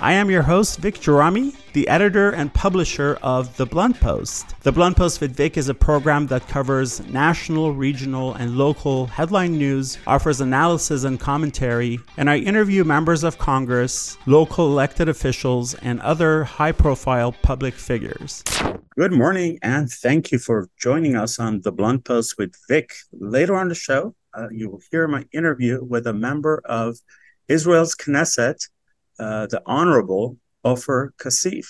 I am your host, Vic Gerami, the editor and publisher of The Blunt Post. The Blunt Post with Vic is a program that covers national, regional, and local headline news, offers analysis and commentary, and I interview members of Congress, local elected officials, and other high profile public figures. Good morning, and thank you for joining us on The Blunt Post with Vic. Later on the show, uh, you will hear my interview with a member of Israel's Knesset uh, the Honorable Ofer Cassif.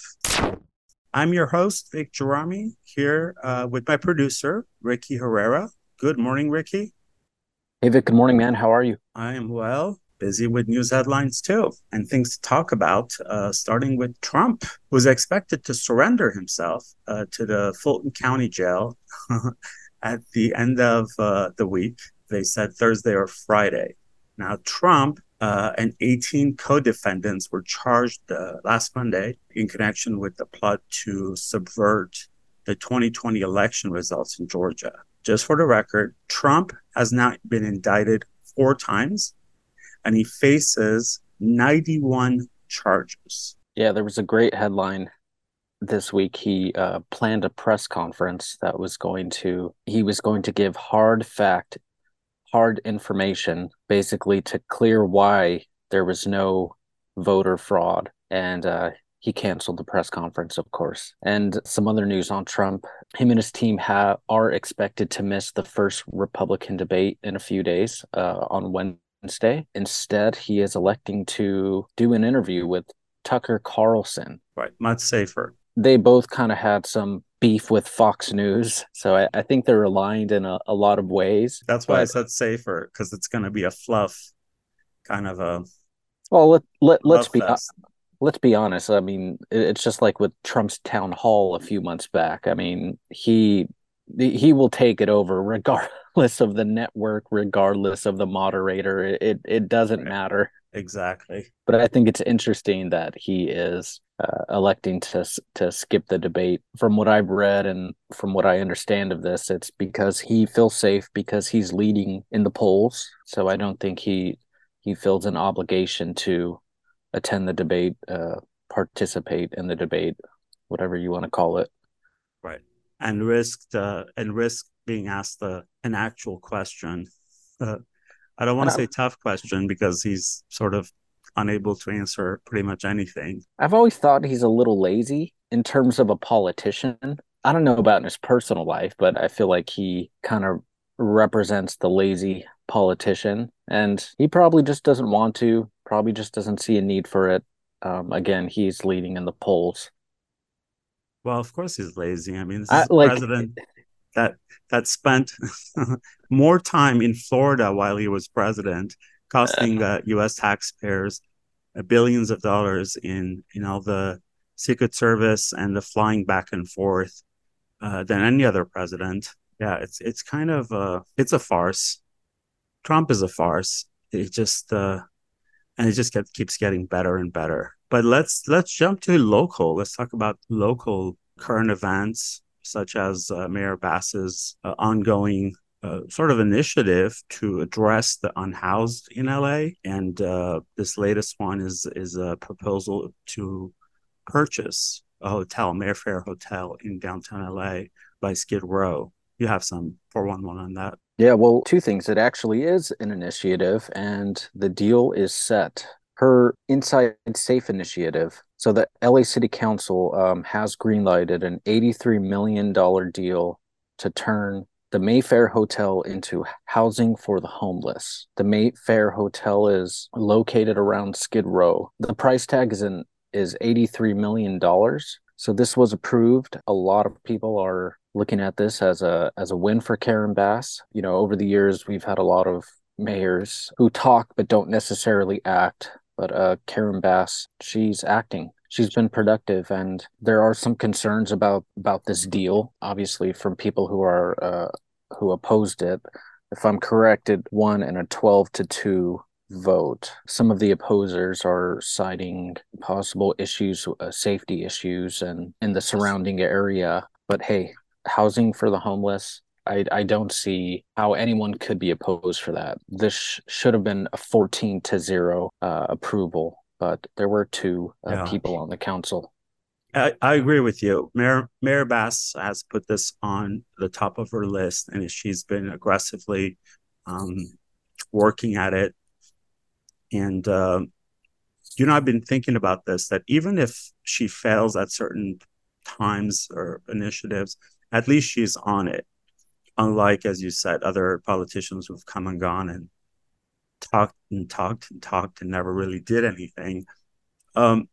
I'm your host, Vic Gerami, here uh, with my producer, Ricky Herrera. Good morning, Ricky. Hey, Vic. Good morning, man. How are you? I am well. Busy with news headlines too, and things to talk about, uh, starting with Trump, who's expected to surrender himself uh, to the Fulton County Jail at the end of uh, the week. They said Thursday or Friday. Now, Trump uh, and 18 co defendants were charged uh, last Monday in connection with the plot to subvert the 2020 election results in Georgia. Just for the record, Trump has now been indicted four times and he faces 91 charges. Yeah, there was a great headline this week. He uh, planned a press conference that was going to, he was going to give hard fact hard information basically to clear why there was no voter fraud. And uh, he canceled the press conference, of course. And some other news on Trump. Him and his team have, are expected to miss the first Republican debate in a few days uh, on Wednesday. Instead, he is electing to do an interview with Tucker Carlson. Right, much safer. They both kind of had some beef with Fox News. So I, I think they're aligned in a, a lot of ways. That's why but, I said safer because it's going to be a fluff kind of a. Well, let, let let's be fest. let's be honest. I mean, it's just like with Trump's town hall a few months back. I mean, he he will take it over regardless of the network, regardless of the moderator. It it, it doesn't right. matter. Exactly. But I think it's interesting that he is uh, electing to to skip the debate. From what I've read and from what I understand of this, it's because he feels safe because he's leading in the polls. So I don't think he he feels an obligation to attend the debate, uh, participate in the debate, whatever you want to call it. Right, and risk uh, and risk being asked uh, an actual question. Uh, I don't want to say tough question because he's sort of unable to answer pretty much anything. I've always thought he's a little lazy in terms of a politician. I don't know about in his personal life, but I feel like he kind of represents the lazy politician and he probably just doesn't want to, probably just doesn't see a need for it. Um, again, he's leading in the polls. Well, of course he's lazy. I mean, this is like, president that that spent more time in Florida while he was president costing uh, U.S. taxpayers uh, billions of dollars in you know the Secret Service and the flying back and forth uh, than any other president. Yeah, it's it's kind of a it's a farce. Trump is a farce. It just uh, and it just get, keeps getting better and better. But let's let's jump to local. Let's talk about local current events such as uh, Mayor Bass's uh, ongoing sort of initiative to address the unhoused in LA, and uh, this latest one is is a proposal to purchase a hotel, Mayfair Hotel in downtown LA by Skid Row. You have some 411 on that. Yeah, well, two things. It actually is an initiative, and the deal is set. Her Inside Safe initiative. So the LA City Council um, has greenlighted an $83 million deal to turn the Mayfair Hotel into housing for the homeless. The Mayfair Hotel is located around Skid Row. The price tag is in is $83 million. So this was approved. A lot of people are looking at this as a as a win for Karen Bass. You know, over the years we've had a lot of mayors who talk but don't necessarily act. But uh, Karen Bass, she's acting she's been productive and there are some concerns about about this deal obviously from people who are uh, who opposed it if i'm correct it won in a 12 to 2 vote. Some of the opposers are citing possible issues, uh, safety issues, and in the surrounding area. But hey, housing for the homeless. I, I don't see how anyone could be opposed for that. This sh- should have been a 14 to 0 uh, approval, but there were two uh, yeah. people on the council. I, I, agree with you. Mayor Mayor Bass has put this on the top of her list, and she's been aggressively um, working at it. And uh, you know, I've been thinking about this that even if she fails at certain times or initiatives, at least she's on it. Unlike, as you said, other politicians who've come and gone and talked and talked and talked and never really did anything. Um,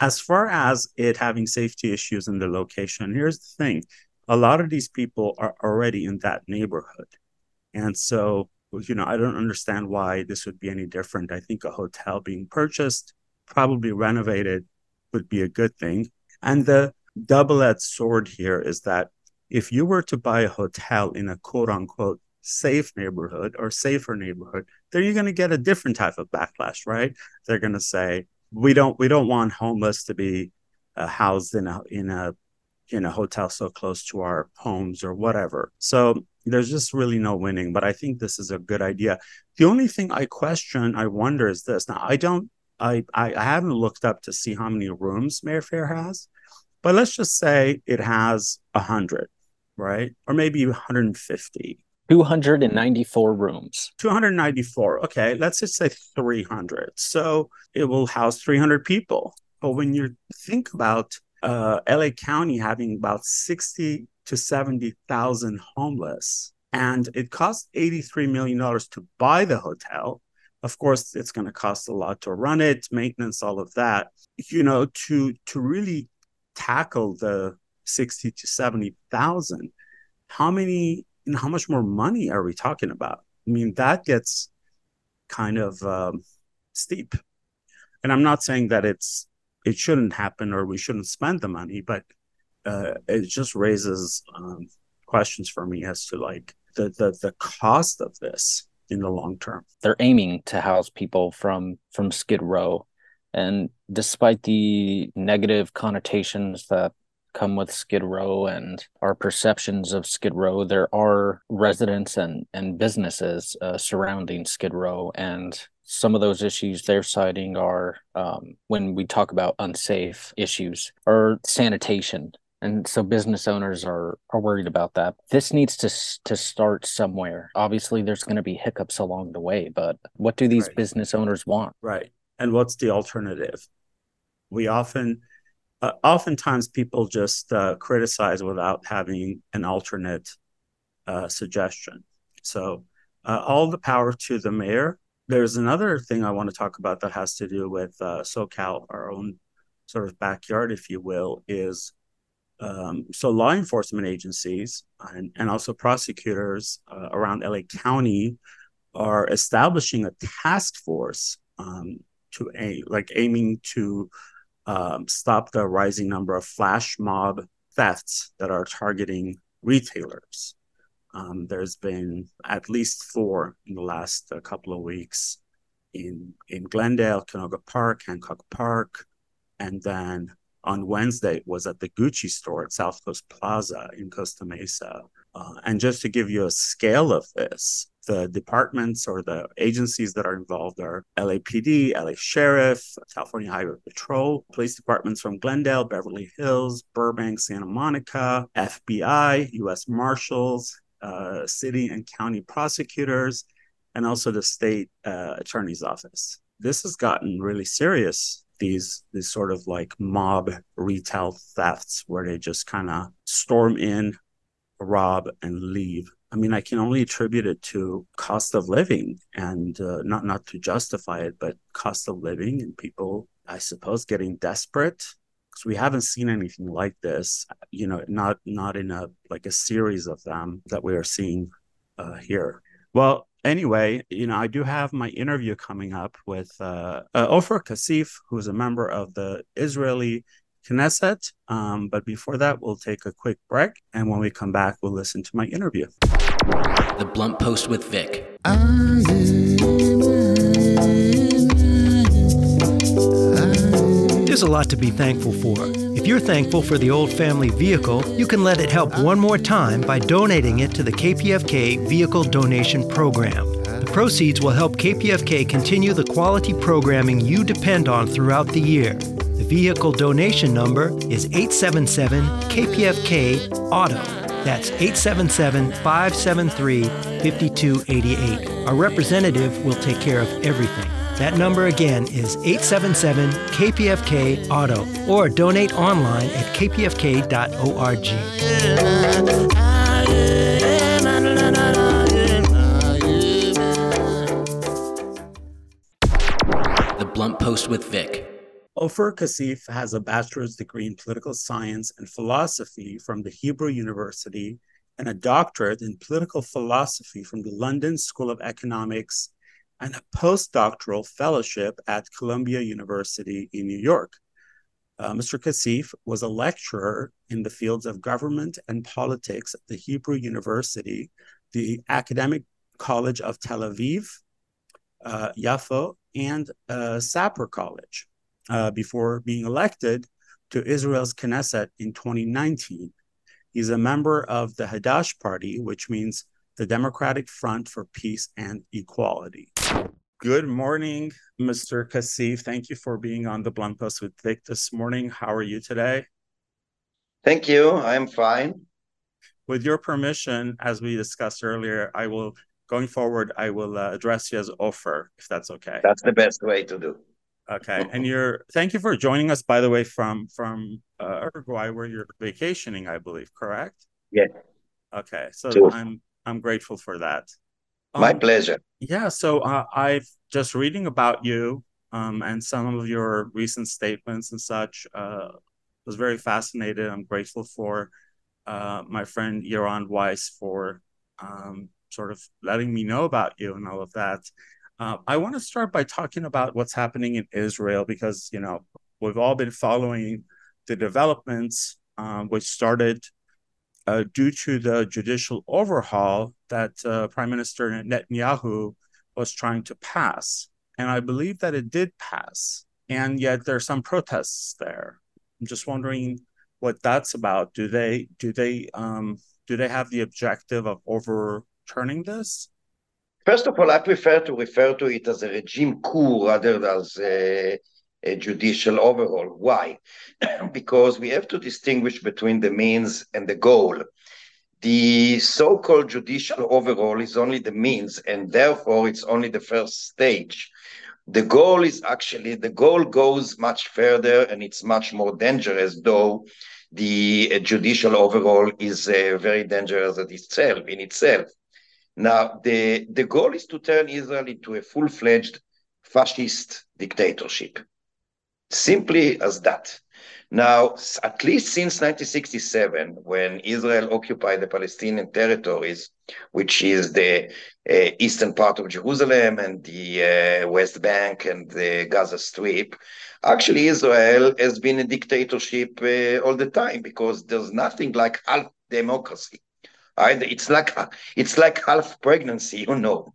as far as it having safety issues in the location, here's the thing a lot of these people are already in that neighborhood. And so, you know, I don't understand why this would be any different. I think a hotel being purchased, probably renovated, would be a good thing. And the double edged sword here is that if you were to buy a hotel in a quote unquote safe neighborhood or safer neighborhood, then you're going to get a different type of backlash, right? They're going to say, we don't we don't want homeless to be uh, housed in a in a in a hotel so close to our homes or whatever. So there's just really no winning. But I think this is a good idea. The only thing I question, I wonder, is this. Now I don't, I I, haven't looked up to see how many rooms Mayfair has, but let's just say it has a hundred, right, or maybe 150. 294 rooms. 294. Okay, let's just say 300. So it will house 300 people. But when you think about uh, LA County having about 60 to 70,000 homeless, and it cost $83 million to buy the hotel. Of course, it's going to cost a lot to run it, maintenance, all of that. You know, to to really tackle the 60 to 70,000, how many, how much more money are we talking about? I mean, that gets kind of um, steep. And I'm not saying that it's it shouldn't happen or we shouldn't spend the money, but uh, it just raises um, questions for me as to like the, the the cost of this in the long term. They're aiming to house people from from Skid Row, and despite the negative connotations that come with Skid Row and our perceptions of Skid Row, there are residents and and businesses uh, surrounding Skid Row, and some of those issues they're citing are um, when we talk about unsafe issues or sanitation. And so business owners are are worried about that. This needs to to start somewhere. Obviously there's going to be hiccups along the way but what do these right. business owners want? Right. And what's the alternative? We often uh, oftentimes people just uh, criticize without having an alternate uh, suggestion. So uh, all the power to the mayor. There's another thing i want to talk about that has to do with uh, socal our own sort of backyard if you will is um, so law enforcement agencies and, and also prosecutors uh, around LA County are establishing a task force um, to a like aiming to um, stop the rising number of flash mob thefts that are targeting retailers. Um, there's been at least four in the last uh, couple of weeks in in Glendale, Canoga Park, Hancock Park, and then on Wednesday it was at the Gucci store at South Coast Plaza in Costa Mesa. Uh, and just to give you a scale of this, the departments or the agencies that are involved are LAPD, LA Sheriff, California Highway Patrol, police departments from Glendale, Beverly Hills, Burbank, Santa Monica, FBI, U.S. Marshals, uh, city and county prosecutors, and also the state uh, attorney's office. This has gotten really serious these these sort of like mob retail thefts where they just kind of storm in, rob, and leave. I mean, I can only attribute it to cost of living and uh, not not to justify it, but cost of living and people, I suppose, getting desperate because we haven't seen anything like this. You know, not not in a like a series of them that we are seeing uh, here. Well, anyway, you know, I do have my interview coming up with uh, uh, Ofer Cassif, who is a member of the Israeli Knesset. Um, but before that, we'll take a quick break. And when we come back, we'll listen to my interview. The Blunt Post with Vic. There's a lot to be thankful for. If you're thankful for the old family vehicle, you can let it help one more time by donating it to the KPFK Vehicle Donation Program. The proceeds will help KPFK continue the quality programming you depend on throughout the year. The vehicle donation number is 877 KPFK AUTO. That's 877 573 5288. Our representative will take care of everything. That number again is 877 KPFK Auto or donate online at kpfk.org. The Blunt Post with Vic. Ofer Cassif has a bachelor's degree in political science and philosophy from the Hebrew University and a doctorate in political philosophy from the London School of Economics and a postdoctoral fellowship at Columbia University in New York. Uh, Mr. Cassif was a lecturer in the fields of government and politics at the Hebrew University, the Academic College of Tel Aviv, uh, Yafo, and uh, Sapir College uh, before being elected to Israel's Knesset in 2019. He's a member of the Hadash Party, which means the Democratic Front for Peace and Equality. Good morning, Mr. Cassif. Thank you for being on the Blunt Post with Vic this morning. How are you today? Thank you. I'm fine. With your permission, as we discussed earlier, I will, going forward, I will uh, address you as Ofer, if that's okay. That's the best way to do. Okay, and you're thank you for joining us, by the way, from from uh, Uruguay, where you're vacationing, I believe, correct? Yes. Okay, so. I'm I'm grateful for that. My um, pleasure. Yeah, so uh, I've just reading about you um, and some of your recent statements and such. Uh, was very fascinated. I'm grateful for uh, my friend Yaron Weiss for um, sort of letting me know about you and all of that. Uh, I want to start by talking about what's happening in Israel because you know we've all been following the developments um, which started uh, due to the judicial overhaul that uh, Prime Minister Netanyahu was trying to pass. And I believe that it did pass. And yet there are some protests there. I'm just wondering what that's about. Do they do they um, do they have the objective of overturning this? First of all, I prefer to refer to it as a regime coup rather than as a, a judicial overhaul. Why? because we have to distinguish between the means and the goal. The so-called judicial overhaul is only the means, and therefore it's only the first stage. The goal is actually the goal goes much further, and it's much more dangerous. Though the judicial overhaul is uh, very dangerous itself. In itself, now the the goal is to turn Israel into a full-fledged fascist dictatorship. Simply as that. Now, at least since 1967, when Israel occupied the Palestinian territories, which is the uh, eastern part of Jerusalem and the uh, West Bank and the Gaza Strip, actually Israel has been a dictatorship uh, all the time because there's nothing like democracy. Right? It's like it's like half pregnancy, you know.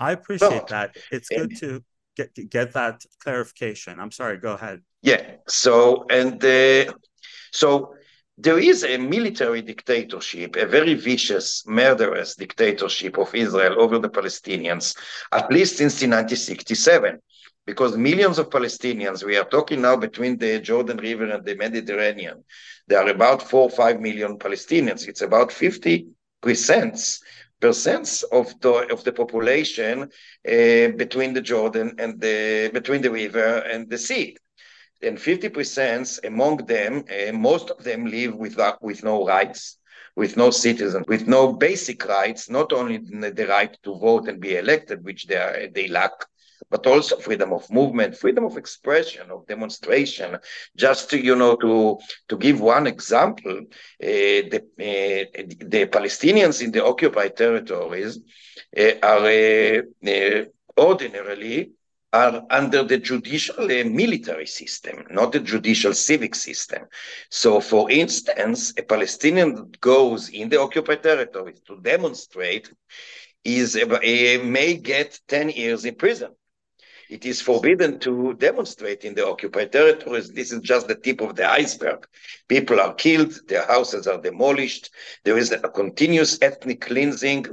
I appreciate that. It's good to get get that clarification. I'm sorry. Go ahead. Yeah. So and uh, so there is a military dictatorship, a very vicious, murderous dictatorship of Israel over the Palestinians, at least since 1967, because millions of Palestinians, we are talking now between the Jordan River and the Mediterranean, there are about four or five million Palestinians. It's about 50 percent percent of the of the population uh, between the Jordan and the between the river and the sea and 50% among them, uh, most of them live with, uh, with no rights, with no citizen, with no basic rights, not only the right to vote and be elected, which they, are, they lack, but also freedom of movement, freedom of expression, of demonstration. Just to, you know, to, to give one example, uh, the, uh, the Palestinians in the occupied territories uh, are uh, ordinarily are under the judicial uh, military system, not the judicial civic system. So, for instance, a Palestinian that goes in the occupied territories to demonstrate is uh, may get 10 years in prison. It is forbidden to demonstrate in the occupied territories. This is just the tip of the iceberg. People are killed, their houses are demolished. There is a continuous ethnic cleansing,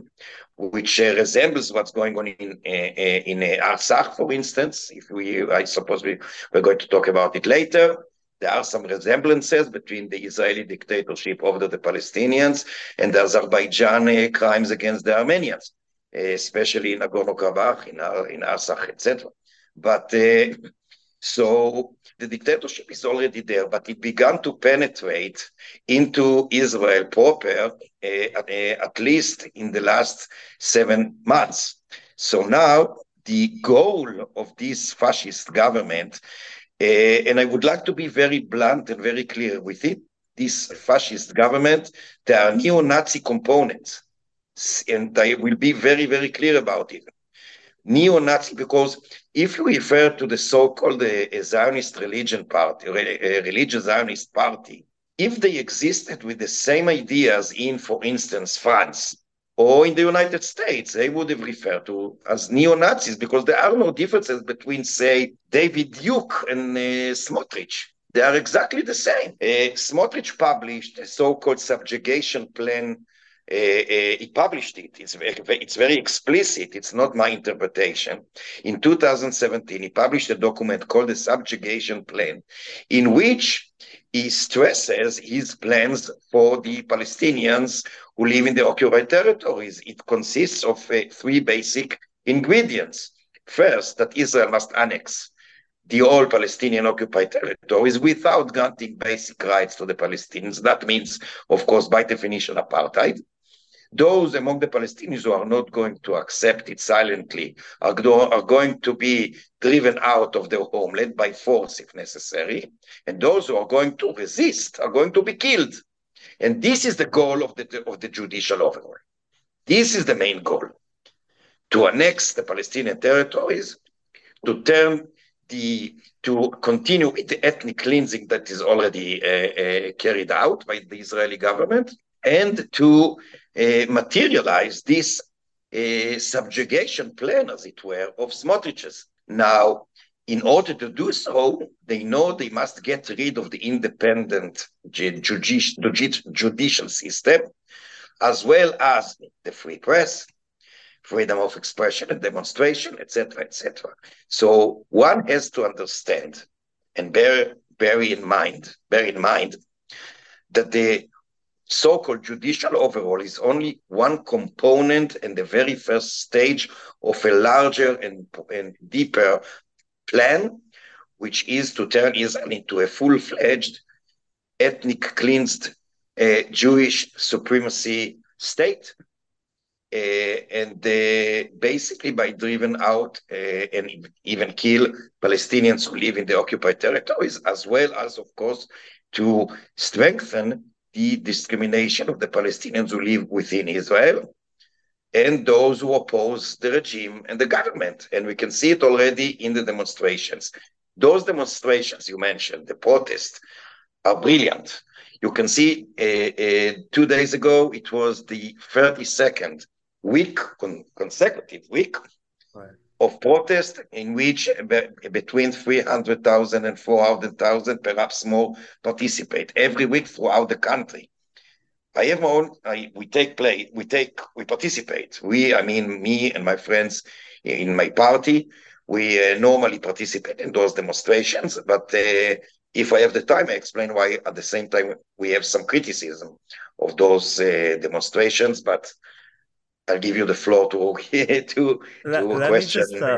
which uh, resembles what's going on in uh, uh in uh, for instance. If we, I suppose we, we're going to talk about it later. There are some resemblances between the Israeli dictatorship over the Palestinians and the Azerbaijan uh, crimes against the Armenians, especially in Nagorno-Karabakh, in, in Artsakh, etc. But uh, so the dictatorship is already there, but it began to penetrate into Israel proper, uh, uh, at least in the last seven months. So now the goal of this fascist government uh, and I would like to be very blunt and very clear with it. This fascist government, there are neo-Nazi components, and I will be very, very clear about it. Neo-Nazi, because if you refer to the so-called uh, Zionist religion party, uh, religious Zionist party, if they existed with the same ideas in, for instance, France, or in the United States, they would have referred to as neo-Nazis because there are no differences between, say, David Duke and uh, Smotrich. They are exactly the same. Uh, Smotrich published a so-called subjugation plan. Uh, uh, he published it. It's very, it's very explicit. It's not my interpretation. In 2017, he published a document called the Subjugation Plan, in which he stresses his plans for the Palestinians who live in the occupied territories. It consists of uh, three basic ingredients. First, that Israel must annex the all Palestinian occupied territories without granting basic rights to the Palestinians. That means, of course, by definition, apartheid. Those among the Palestinians who are not going to accept it silently are, going to be driven out of their homeland by force if necessary. And those who are going to resist are going to be killed. And this is the goal of the, of the judicial overhaul. This is the main goal to annex the Palestinian territories, to turn the to continue with the ethnic cleansing that is already uh, uh, carried out by the Israeli government, and to uh, materialize this uh, subjugation plan, as it were, of Smotriches. Now, in order to do so, they know they must get rid of the independent judicial system, as well as the free press, freedom of expression and demonstration, etc., etc. So one has to understand and bear bear in mind, bear in mind that the so-called judicial overhaul is only one component and the very first stage of a larger and, and deeper plan, which is to turn Israel into a full-fledged, ethnic cleansed uh, Jewish supremacy state. Uh, and uh, basically by driven out uh, and even kill Palestinians who live in the occupied territories, as well as, of course, to strengthen the discrimination of the Palestinians who live within Israel and those who oppose the regime and the government. And we can see it already in the demonstrations. Those demonstrations you mentioned, the protests, are brilliant. You can see uh, uh, two days ago, it was the 32nd week, con- consecutive week. Of protest in which be- between 300,000 and 400,000, perhaps more, participate every week throughout the country. I have my own. I, we take play. We take. We participate. We, I mean, me and my friends in my party. We uh, normally participate in those demonstrations. But uh, if I have the time, I explain why. At the same time, we have some criticism of those uh, demonstrations. But I'll give you the floor to to, let, to let question. Me just, uh,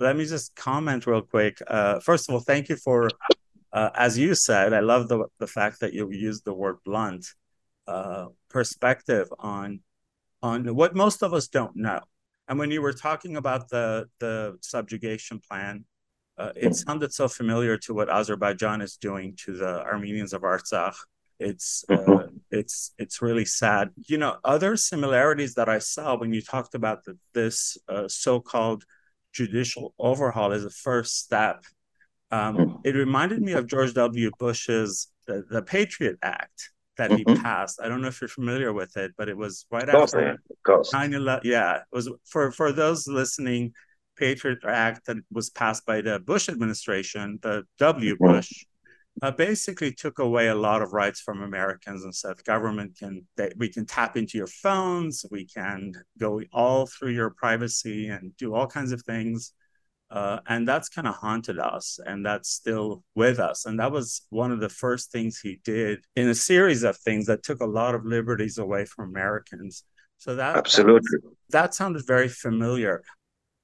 let me just comment real quick. Uh, first of all, thank you for. Uh, as you said, I love the the fact that you used the word blunt uh, perspective on on what most of us don't know. And when you were talking about the the subjugation plan, uh, it sounded so familiar to what Azerbaijan is doing to the Armenians of Artsakh. It's uh, it's it's really sad. You know, other similarities that I saw when you talked about the, this uh, so-called judicial overhaul as a first step. Um, it reminded me of George W. Bush's the, the Patriot Act that he mm-hmm. passed. I don't know if you're familiar with it, but it was right after 9 11. Yeah, it was for, for those listening, Patriot Act that was passed by the Bush administration, the W. Bush, uh, basically took away a lot of rights from Americans and said government can they, we can tap into your phones, we can go all through your privacy and do all kinds of things. Uh, and that's kind of haunted us and that's still with us. And that was one of the first things he did in a series of things that took a lot of liberties away from americans. So that absolutely. that, that sounded very familiar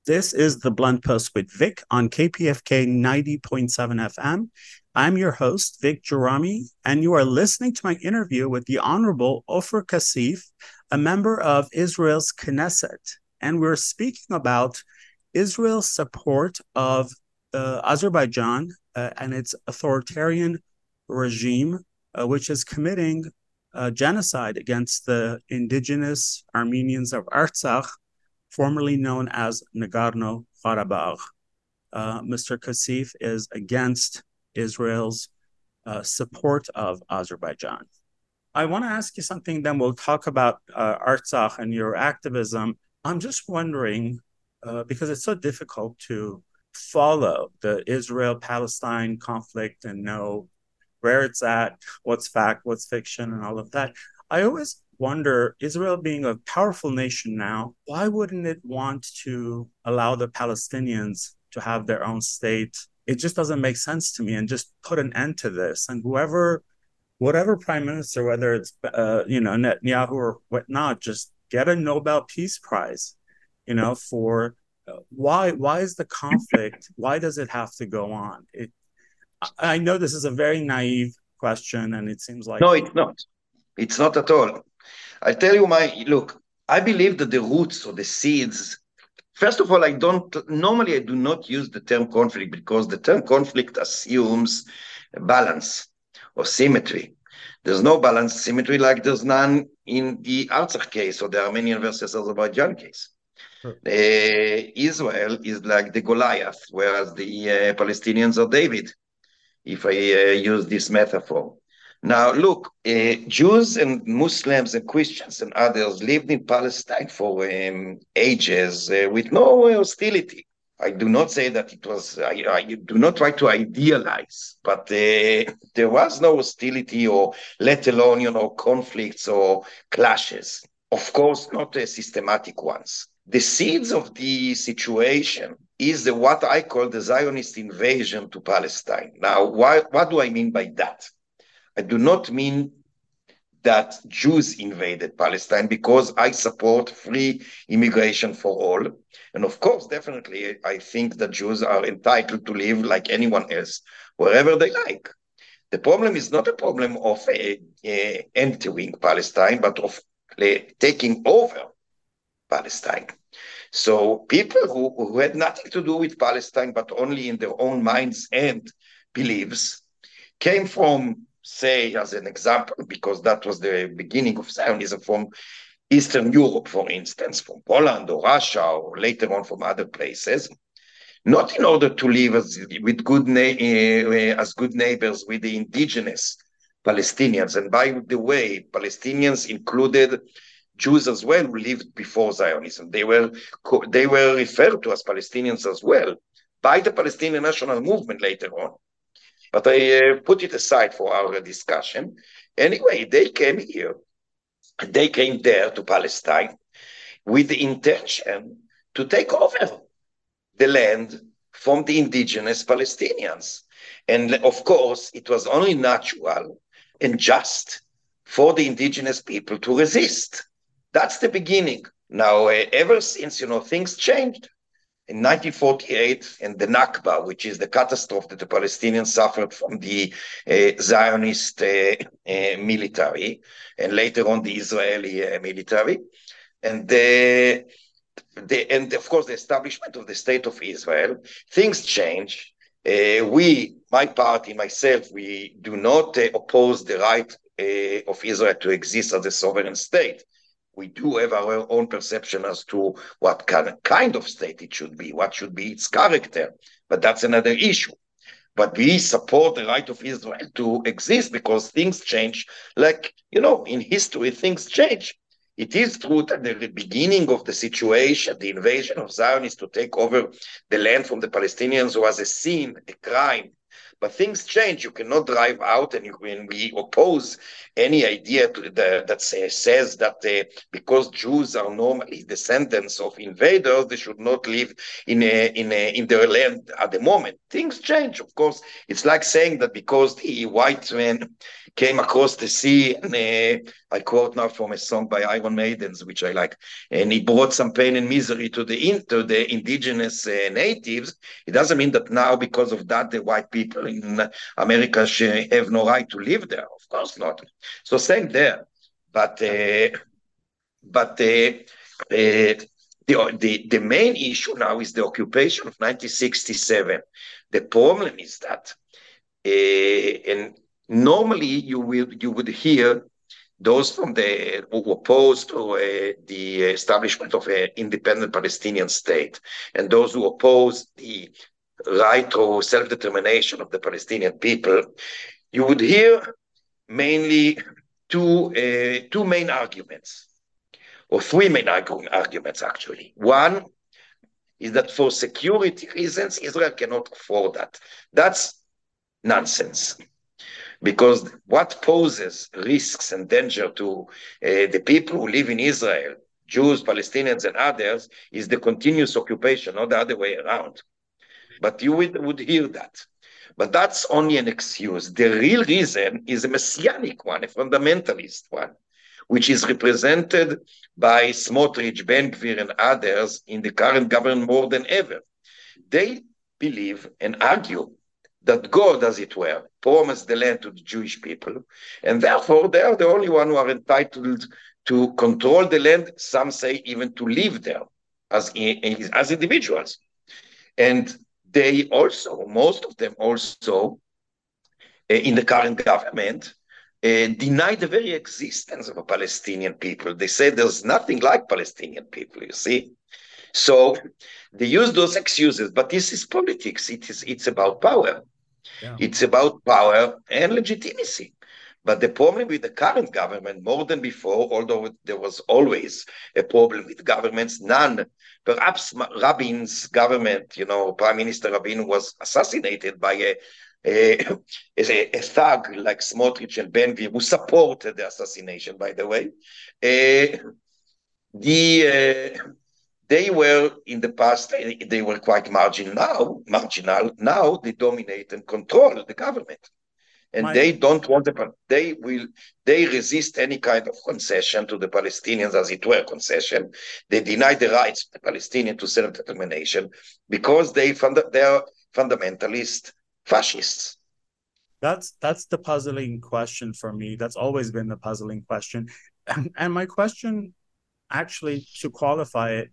this is the blunt post with vic on kpfk 90.7 fm i'm your host vic Gerami, and you are listening to my interview with the honorable ofer Cassif a member of israel's knesset. And we're speaking about Israel's support of uh, Azerbaijan uh, and its authoritarian regime, uh, which is committing uh, genocide against the indigenous Armenians of Artsakh, formerly known as Nagorno Karabakh. Uh, Mr. Cassif is against Israel's uh, support of Azerbaijan. I want to ask you something, then we'll talk about Artsakh and your activism. I'm just wondering uh, because it's so difficult to follow the Israel Palestine conflict and know where it's at, what's fact, what's fiction, and all of that. I always wonder Israel being a powerful nation now, why wouldn't it want to allow the Palestinians to have their own state? It just doesn't make sense to me and just put an end to this. And whoever, whatever prime minister, whether it's, uh, you know, Netanyahu or whatnot, just get a Nobel Peace Prize you know for uh, why why is the conflict why does it have to go on it i know this is a very naive question and it seems like no it's not it's not at all i tell you my look i believe that the roots or the seeds first of all i don't normally i do not use the term conflict because the term conflict assumes balance or symmetry there's no balance symmetry like there's none in the Artsakh case or the Armenian versus Azerbaijan case. Uh, Israel is like the Goliath, whereas the uh, Palestinians are David, if I uh, use this metaphor. Now, look, uh, Jews and Muslims and Christians and others lived in Palestine for um, ages uh, with no hostility. I do not say that it was, I, I do not try to idealize, but uh, there was no hostility or let alone, you know, conflicts or clashes. Of course, not systematic ones the seeds of the situation is the, what I call the Zionist invasion to Palestine. Now, why, what do I mean by that? I do not mean that Jews invaded Palestine because I support free immigration for all. And of course, definitely, I think that Jews are entitled to live like anyone else, wherever they like. The problem is not a problem of uh, uh, entering Palestine, but of taking over Palestine. So people who, who had nothing to do with Palestine, but only in their own minds and beliefs, came from, say, as an example, because that was the beginning of Zionism, from Eastern Europe, for instance, from Poland or Russia, or later on from other places, not in order to live as with good uh, as good neighbors with the indigenous Palestinians. And by the way, Palestinians included Jews as well who lived before Zionism. They were they were referred to as Palestinians as well by the Palestinian national movement later on. But I uh, put it aside for our discussion. Anyway, they came here. They came there to Palestine with the intention to take over the land from the indigenous Palestinians. And of course, it was only natural and just for the indigenous people to resist. That's the beginning. Now, uh, ever since, you know, things changed. In 1948, and the Nakba, which is the catastrophe that the Palestinians suffered from the uh, Zionist uh, uh military, and later on the Israeli uh, military, and the, the, and of course the establishment of the state of Israel, things change. Uh, we, my party, myself, we do not oppose the right of Israel to exist as a sovereign state we do have our own perception as to what kind, kind of state it should be, what should be its character, but that's another issue. But we support the right of Israel to exist because things change. Like, you know, in history, things change. it is true that the beginning of the situation, the invasion of Zionists to take over the land from the Palestinians was a sin, a crime, but things change. You cannot drive out, and you we oppose any idea the, that say, says that uh, because Jews are normally descendants of invaders, they should not live in a, in a, in their land at the moment. Things change, of course. It's like saying that because the white man came across the sea, and uh, I quote now from a song by Iron Maidens, which I like, and he brought some pain and misery to the to the indigenous uh, natives. It doesn't mean that now, because of that, the white people in America have no right to live there. Of course not. So same there, but uh, but uh, uh, the, the, the main issue now is the occupation of 1967. The problem is that, uh, and normally you will you would hear those from the who opposed uh, the establishment of an independent Palestinian state, and those who oppose the right to self-determination of the Palestinian people, you would hear mainly two, uh, two main arguments, or three main argu arguments actually. One is that for security reasons, Israel cannot afford that. That's nonsense. Because what poses risks and danger to uh, the people who live in Israel, Jews, Palestinians, and others, is the continuous occupation, not the other way around. But you would, would hear that. But that's only an excuse. The real reason is a messianic one, a fundamentalist one, which is represented by Smotrich, Ben Gvir, and others in the current government more than ever. They believe and argue that God, as it were, promised the land to the Jewish people, and therefore they are the only one who are entitled to control the land, some say even to live there as, as individuals. And they also, most of them also, uh, in the current government, uh, deny the very existence of a Palestinian people. They say there's nothing like Palestinian people, you see. So they use those excuses, but this is politics. It is it's about power. Yeah. It's about power and legitimacy. But the problem with the current government, more than before, although there was always a problem with governments, none. Perhaps Rabin's government, you know, Prime Minister Rabin was assassinated by a a, a, a thug like Smotrich and Ben who supported the assassination, by the way. Uh, the uh, they were in the past they were quite marginal now marginal. Now they dominate and control the government and My... they don't want the they will they resist any kind of concession to the Palestinians as it were concession. They deny the rights of the Palestinian to self-determination because they fund they are fundamentalist fascists. That's that's the puzzling question for me. That's always been the puzzling question, and, and my question, actually, to qualify it,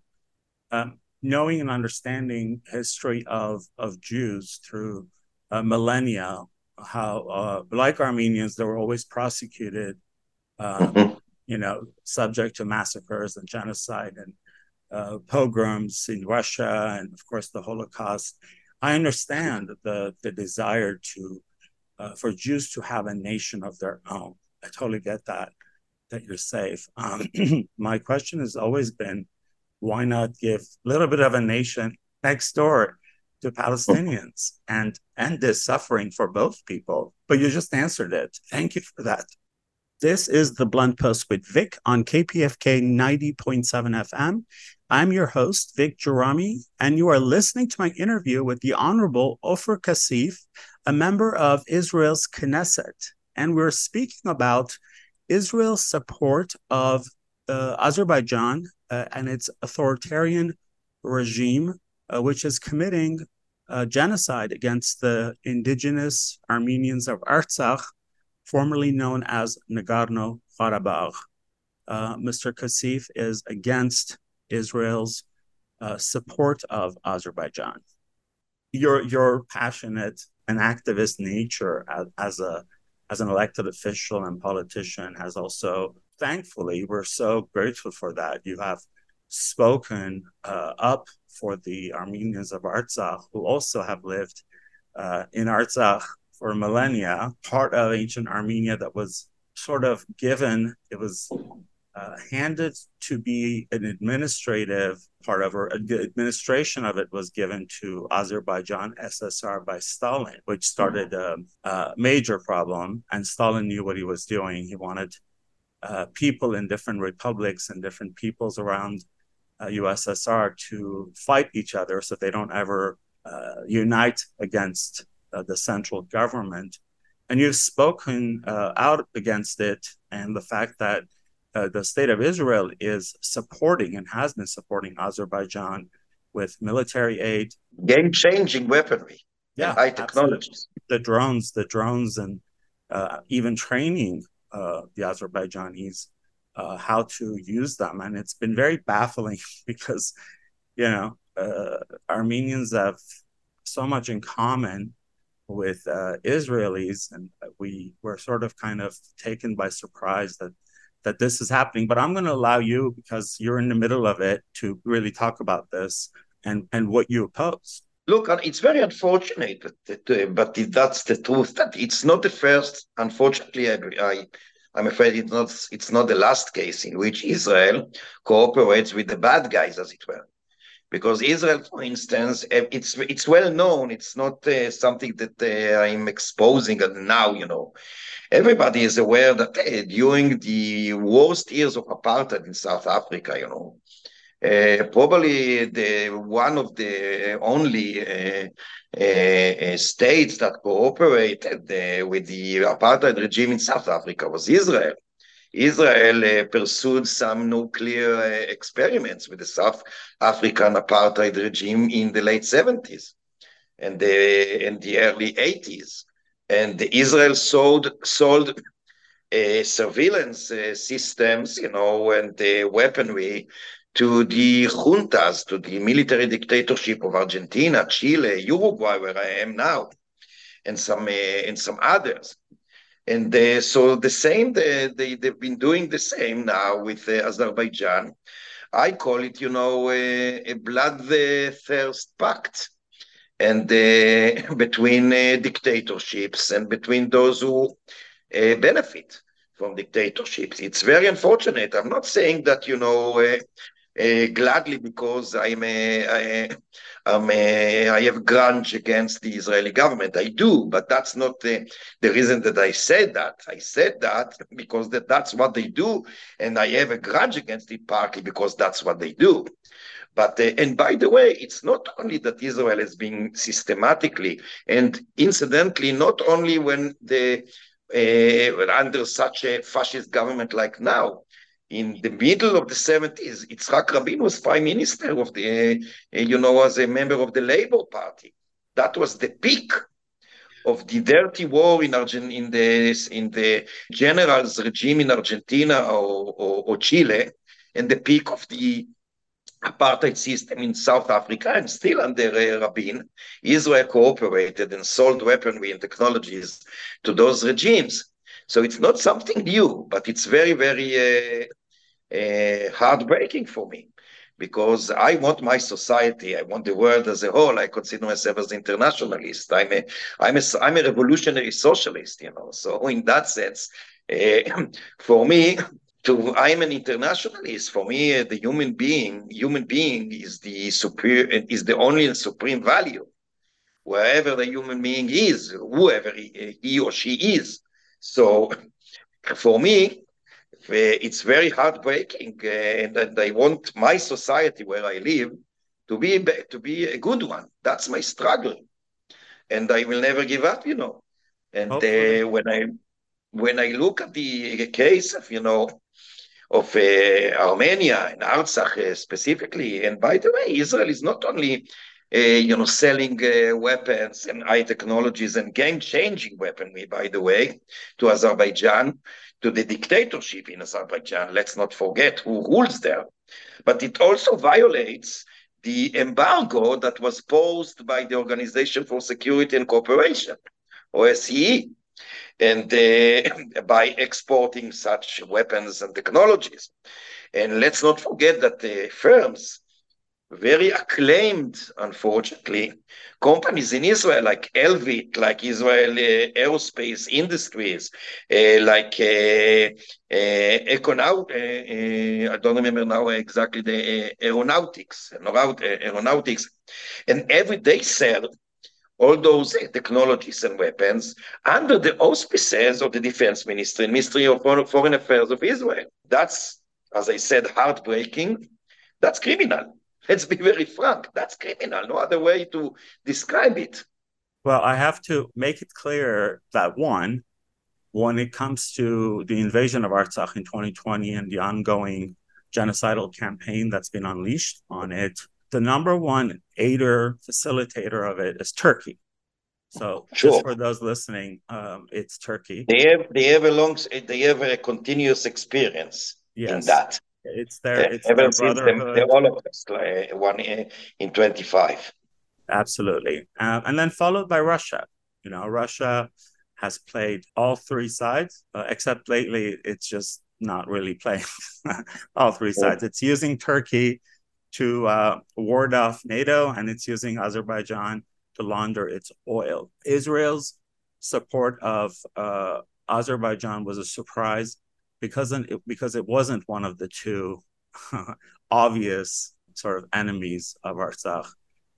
um, knowing and understanding history of of Jews through uh, millennia how, uh, like Armenians, they were always prosecuted, um, mm-hmm. you know, subject to massacres and genocide and uh, pogroms in Russia, and of course the Holocaust. I understand the the desire to uh, for Jews to have a nation of their own. I totally get that that you're safe. Um, my question has always been, why not give a little bit of a nation next door to Palestinians and end this suffering for both people. But you just answered it. Thank you for that. This is the Blunt Post with Vic on KPFK 90.7 FM. I'm your host, Vic Gerami, and you are listening to my interview with the Honorable Ofer Cassif, a member of Israel's Knesset. And we're speaking about Israel's support of uh, Azerbaijan uh, and its authoritarian regime uh, which is committing uh, genocide against the indigenous Armenians of Artsakh, formerly known as Nagorno Karabakh. Uh, Mr. Cassif is against Israel's uh, support of Azerbaijan. Your your passionate and activist nature as, as a as an elected official and politician has also, thankfully, we're so grateful for that. You have spoken uh, up for the Armenians of Artsakh, who also have lived uh, in Artsakh for millennia, part of ancient Armenia that was sort of given, it was uh, handed to be an administrative part of or the administration of it was given to Azerbaijan SSR by Stalin, which started a, a major problem. And Stalin knew what he was doing. He wanted uh, people in different republics and different peoples around USSR to fight each other so they don't ever uh, unite against uh, the central government. And you've spoken uh, out against it and the fact that uh, the state of Israel is supporting and has been supporting Azerbaijan with military aid, game changing weaponry, yeah, high technologies, the drones, the drones, and uh, even training uh, the Azerbaijanis uh, how to use them. And it's been very baffling because, you know, uh, Armenians have so much in common with uh, Israelis, and we were sort of kind of taken by surprise that that this is happening. But I'm going to allow you because you're in the middle of it to really talk about this and and what you oppose. Look, it's very unfortunate, but, but that's the truth. That it's not the first. Unfortunately, I, I I'm afraid it's not it's not the last case in which Israel cooperates with the bad guys, as it were. Because Israel, for instance, eh, it's it's well known. It's not uh, something that uh, I'm exposing now. You know, everybody is aware that uh, during the worst years of apartheid in South Africa, you know, probably the one of the only uh, uh, states that cooperated with the apartheid regime in South Africa was Israel. Israel pursued some nuclear experiments with the South African apartheid regime in the late 70s and the, in the early 80s and Israel sold sold uh, surveillance uh, systems, you know, and the weaponry to the juntas, to the military dictatorship of Argentina, Chile, Uruguay, where I am now, and some uh, and some others. And uh, so the same, they, they, they've been doing the same now with uh, Azerbaijan. I call it, you know, a, a bloodthirst pact and uh, between uh, dictatorships and between those who uh, benefit from dictatorships. It's very unfortunate. I'm not saying that, you know, uh, uh, gladly because I'm a, I, I'm a, I have grudge against the Israeli government. I do, but that's not the, the reason that I said that. I said that because that, that's what they do, and I have a grudge against it partly because that's what they do. But uh, and by the way, it's not only that Israel has been systematically and incidentally, not only when the uh, under such a fascist government like now, in the middle of the 70s, Yitzhak Rabin was prime minister of the, uh, you know, as a member of the Labour Party. That was the peak of the dirty war in Argent in the in the generals regime in Argentina or, or, or Chile, and the peak of the apartheid system in South Africa, and still under uh, Rabin, Israel cooperated and sold weaponry and technologies to those regimes. So it's not something new, but it's very, very uh, uh, heartbreaking for me because I want my society, I want the world as a whole. I consider myself as internationalist. I'm a, I'm a, I'm a revolutionary socialist, you know. So in that sense, uh, for me, to I'm an internationalist. For me, uh, the human being, human being is the superior, is the only and supreme value, wherever the human being is, whoever he, he or she is. So for me, it's very heartbreaking, uh, and, and, I want my society where I live to be to be a good one. That's my struggle, and I will never give up. You know, and uh, when I when I look at the case of you know of uh, Armenia and Artsakh uh, specifically, and by the way, Israel is not only uh, you know, selling uh, weapons and high technologies and game-changing weaponry, by the way, to Azerbaijan, to the dictatorship in Azerbaijan. Let's not forget who rules there. But it also violates the embargo that was posed by the Organization for Security and Cooperation, OSCE, and uh, by exporting such weapons and technologies. And let's not forget that the firms very acclaimed, unfortunately, companies in Israel like Elbit, like Israel uh, Aerospace Industries, uh, like uh, uh Econaut, uh, uh, I don't remember now exactly the aeronautics, aeronautics, and every day sell all those technologies and weapons under the auspices of the defense ministry and ministry of foreign affairs of Israel. That's, as I said, heartbreaking. That's criminal. Let's be very frank. That's criminal. No other way to describe it. Well, I have to make it clear that one, when it comes to the invasion of Artsakh in 2020 and the ongoing genocidal campaign that's been unleashed on it, the number one aider facilitator of it is Turkey. So, sure. just for those listening, um, it's Turkey. They have they have a long they have a continuous experience yes. in that. It's their it's their brotherhood. Them, all of us, like one in twenty five. Absolutely, um, and then followed by Russia. You know, Russia has played all three sides, uh, except lately it's just not really playing all three sides. It's using Turkey to uh, ward off NATO, and it's using Azerbaijan to launder its oil. Israel's support of uh, Azerbaijan was a surprise because it, because it wasn't one of the two obvious sort of enemies of Artsakh,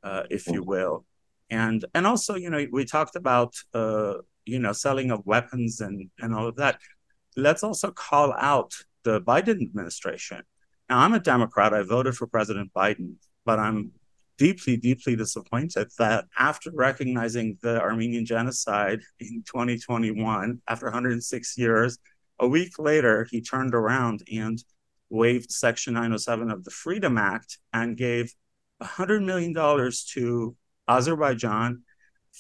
uh, if you will, and and also you know we talked about uh, you know selling of weapons and and all of that. Let's also call out the Biden administration. Now I'm a Democrat. I voted for President Biden, but I'm deeply, deeply disappointed that after recognizing the Armenian genocide in 2021, after 106 years, a week later, he turned around and waived Section 907 of the Freedom Act and gave $100 million to Azerbaijan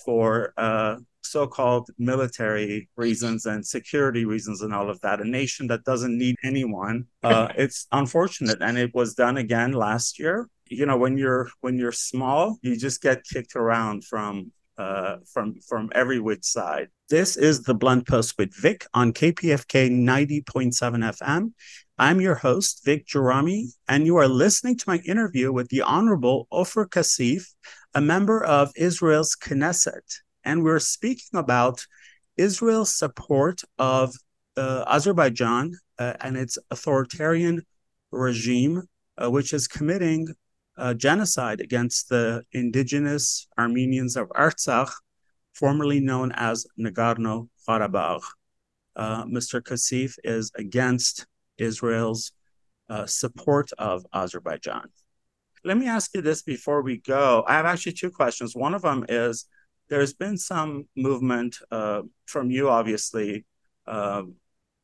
for uh, so called military reasons and security reasons and all of that. A nation that doesn't need anyone. Uh, it's unfortunate. And it was done again last year. You know, when you're when you're small, you just get kicked around from uh, from from every which side. This is the Blunt Post with Vic on KPFK 90.7 FM. I'm your host, Vic Gerami, and you are listening to my interview with the Honorable Ofer Cassif, a member of Israel's Knesset. And we're speaking about Israel's support of uh, Azerbaijan uh, and its authoritarian regime, uh, which is committing uh, genocide against the indigenous Armenians of Artsakh, formerly known as Nagorno Karabakh. Uh, Mr. Cassif is against Israel's uh, support of Azerbaijan. Let me ask you this before we go. I have actually two questions. One of them is there's been some movement uh, from you, obviously, uh,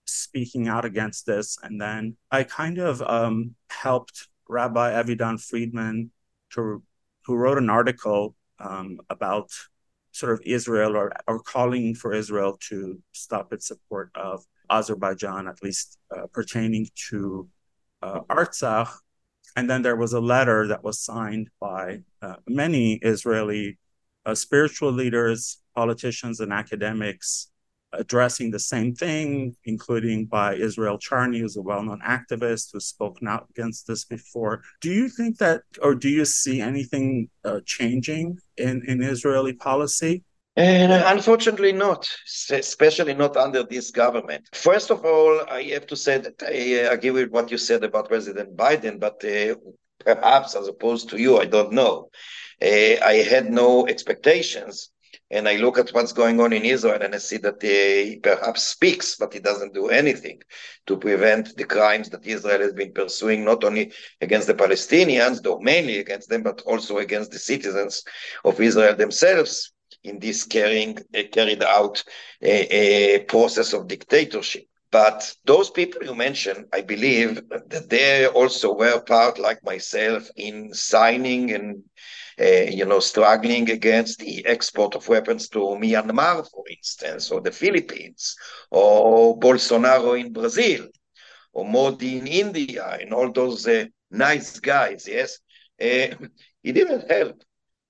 speaking out against this. And then I kind of um, helped Rabbi Avidan Freedman, to, who wrote an article um, about sort of Israel or, or calling for Israel to stop its support of Azerbaijan, at least uh, pertaining to uh, Artsakh. And then there was a letter that was signed by uh, many Israeli uh, spiritual leaders, politicians, and academics addressing the same thing, including by Israel Charny, who's a well-known activist who's spoken out against this before. Do you think that, or do you see anything uh, changing in, in Israeli policy? And uh, unfortunately, not, especially not under this government. First of all, I have to say that I uh, agree with what you said about President Biden, but uh, perhaps as opposed to you, I don't know. Uh, I had no expectations and I look at what's going on in Israel and I see that he perhaps speaks, but he doesn't do anything to prevent the crimes that Israel has been pursuing, not only against the Palestinians, though mainly against them, but also against the citizens of Israel themselves in this carrying, uh, carried out a, a process of dictatorship. But those people you mentioned, I believe that they also were part, like myself, in signing and you know, struggling against the export of weapons to Myanmar, for instance, or the Philippines, or Bolsonaro in Brazil, or Modi in India, and all those uh, nice guys, yes? Uh, it didn't help.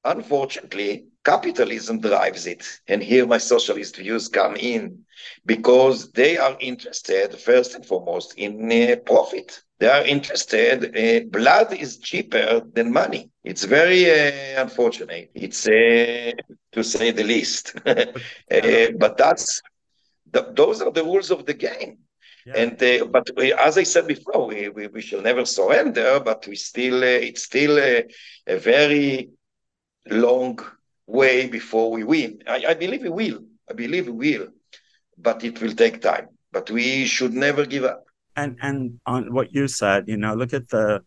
Unfortunately, capitalism drives it. And here my socialist views come in because they are interested, first and foremost, in uh, profit. They are interested. Uh, blood is cheaper than money. It's very uh, unfortunate. It's uh, to say the least. Uh, but that's th- those are the rules of the game. Yeah. And uh, but we, as I said before, we, we, we shall never surrender. But we still uh, it's still a, a very long way before we win. I, I believe we will. I believe we will, but it will take time. But we should never give up. And and on what you said, you know, look at the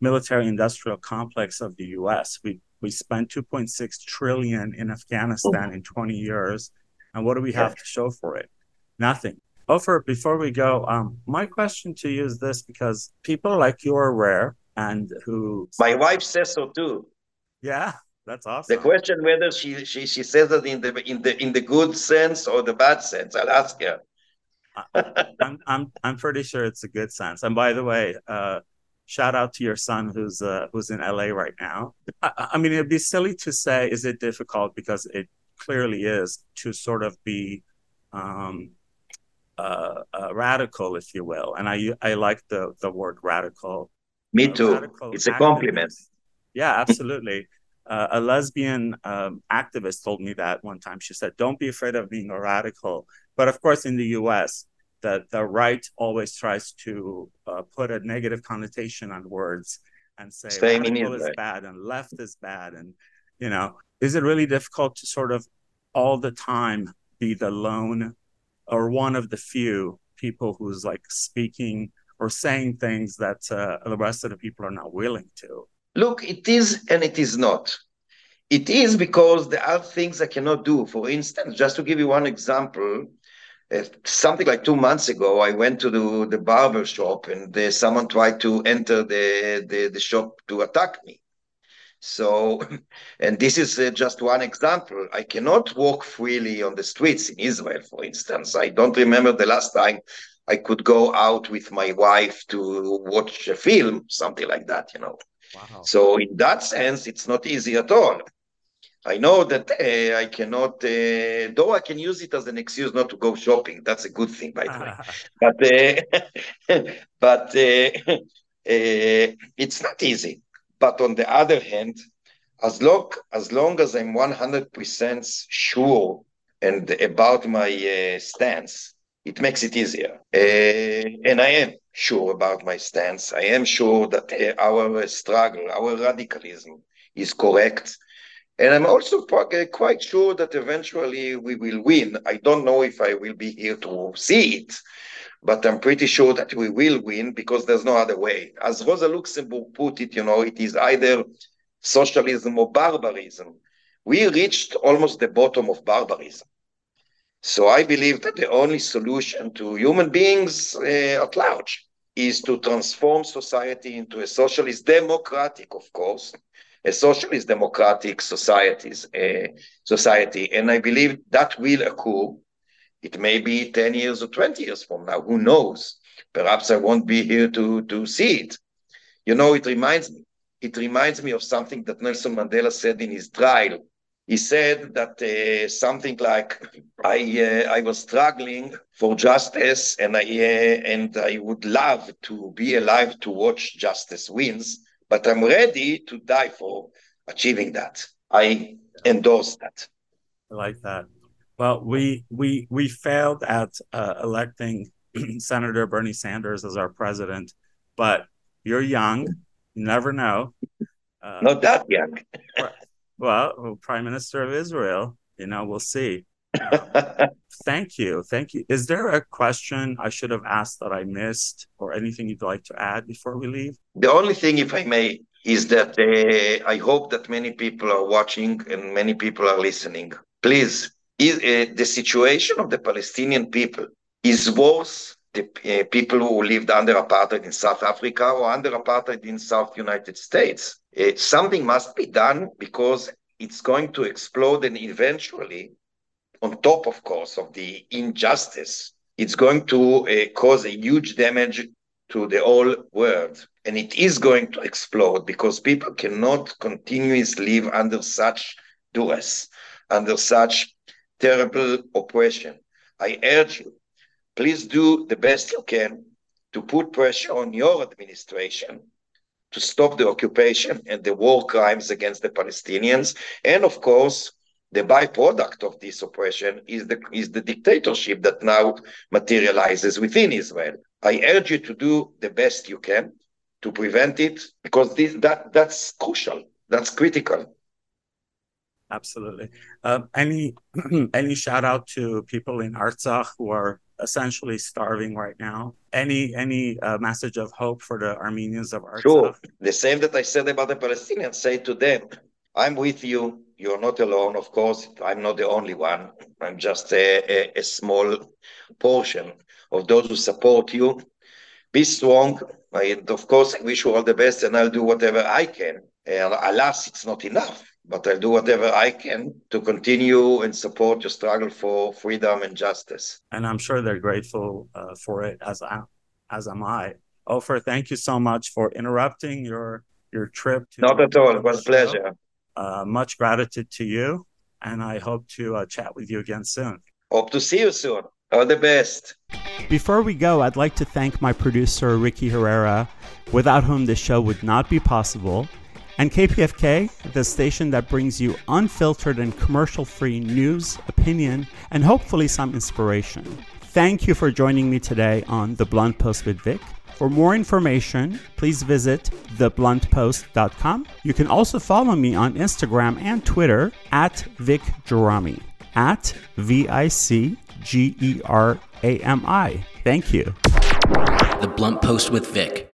military industrial complex of the US. We we spent 2.6 trillion in Afghanistan in 20 years. And what do we have yeah. to show for it? Nothing. Ofer, before we go, um, my question to you is this because people like you are rare and who my wife says so too. Yeah, that's awesome. The question whether she she she says it in the in the in the good sense or the bad sense, I'll ask her. I'm I'm I'm pretty sure it's a good sense. And by the way, uh, shout out to your son who's uh, who's in LA right now. I, I mean, it'd be silly to say is it difficult because it clearly is to sort of be um, uh, uh, radical, if you will. And I I like the the word radical. Me too. It's a compliment. Yeah, absolutely. Uh, a lesbian um, activist told me that one time. She said, "Don't be afraid of being a radical." But of course, in the U.S., that the right always tries to uh, put a negative connotation on words and say Same radical is bad and left is bad, and you know, is it really difficult to sort of all the time be the lone or one of the few people who's like speaking or saying things that uh, the rest of the people are not willing to? Look, it is and it is not. It is because there are things I cannot do. For instance, just to give you one example, uh, something like two months ago, I went to the, the barber shop and someone tried to enter the, the, the shop to attack me. So, and this is uh, just one example. I cannot walk freely on the streets in Israel, for instance. I don't remember the last time I could go out with my wife to watch a film, something like that, you know. Wow. So in that sense, it's not easy at all. I know that uh, I cannot, uh, though I can use it as an excuse not to go shopping. That's a good thing, by the way. But uh, but uh, uh, it's not easy. But on the other hand, as long as long as I'm 100% sure and about my uh, stance, it makes it easier. and I am sure about my stance. I am sure that uh, our struggle, our radicalism is correct. And I'm also quite sure that eventually we will win. I don't know if I will be here to see it, but I'm pretty sure that we will win because there's no other way. As Rosa Luxemburg put it, you know, it is either socialism or barbarism. We reached almost the bottom of barbarism. So I believe that the only solution to human beings uh, at large is to transform society into a socialist, democratic, of course, a socialist democratic societies, uh, society. And I believe that will occur. It may be 10 years or 20 years from now. Who knows? Perhaps I won't be here to, to see it. You know, it reminds me. It reminds me of something that Nelson Mandela said in his trial he said that uh, something like I uh, I was struggling for justice and I uh, and I would love to be alive to watch justice wins, but I'm ready to die for achieving that. I endorse that. I like that. Well, we we we failed at uh, electing Senator Bernie Sanders as our president, but you're young. You never know. Uh, Not that young. Well, Prime Minister of Israel, you know, we'll see. Thank you. Thank you. Is there a question I should have asked that I missed or anything you'd like to add before we leave? The only thing, if I may, is that uh, I hope that many people are watching and many people are listening. Please, is, uh, the situation of the Palestinian people is worse the uh, people who lived under apartheid in South Africa or under apartheid in South United States. Uh, something must be done because it's going to explode and eventually, on top, of course, of the injustice, it's going to uh, cause a huge damage to the whole world. And it is going to explode because people cannot continuously live under such duress, under such terrible oppression. I urge you, please do the best you can to put pressure on your administration to stop the occupation and the war crimes against the Palestinians. And of course, the byproduct of this oppression is the, is the dictatorship that now materializes within Israel. I urge you to do the best you can to prevent it because this, that, that's crucial, that's critical. Absolutely. Um, any any shout out to people in Artsakh who are essentially starving right now? Any any uh, message of hope for the Armenians of Artsakh? Sure. The same that I said about the Palestinians. Say to them, "I'm with you. You're not alone. Of course, I'm not the only one. I'm just a, a, a small portion of those who support you. Be strong. I, of course, I wish you all the best, and I'll do whatever I can. And alas, it's not enough but I'll do whatever I can to continue and support your struggle for freedom and justice. And I'm sure they're grateful uh, for it, as I, as am I. Ofer, thank you so much for interrupting your your trip. To Not at all. It was a pleasure. Uh, much gratitude to you, and I hope to uh, chat with you again soon. Hope to see you soon. All the best. Before we go, I'd like to thank my producer, Ricky Herrera, without whom this show would not be possible and KPFK, the station that brings you unfiltered and commercial free news, opinion, and hopefully some inspiration. Thank you for joining me today on The Blunt Post with Vic. For more information, please visit thebluntpost.com. You can also follow me on Instagram and Twitter at Vic at V I C G E R A M I. Thank you. The Blunt Post with Vic.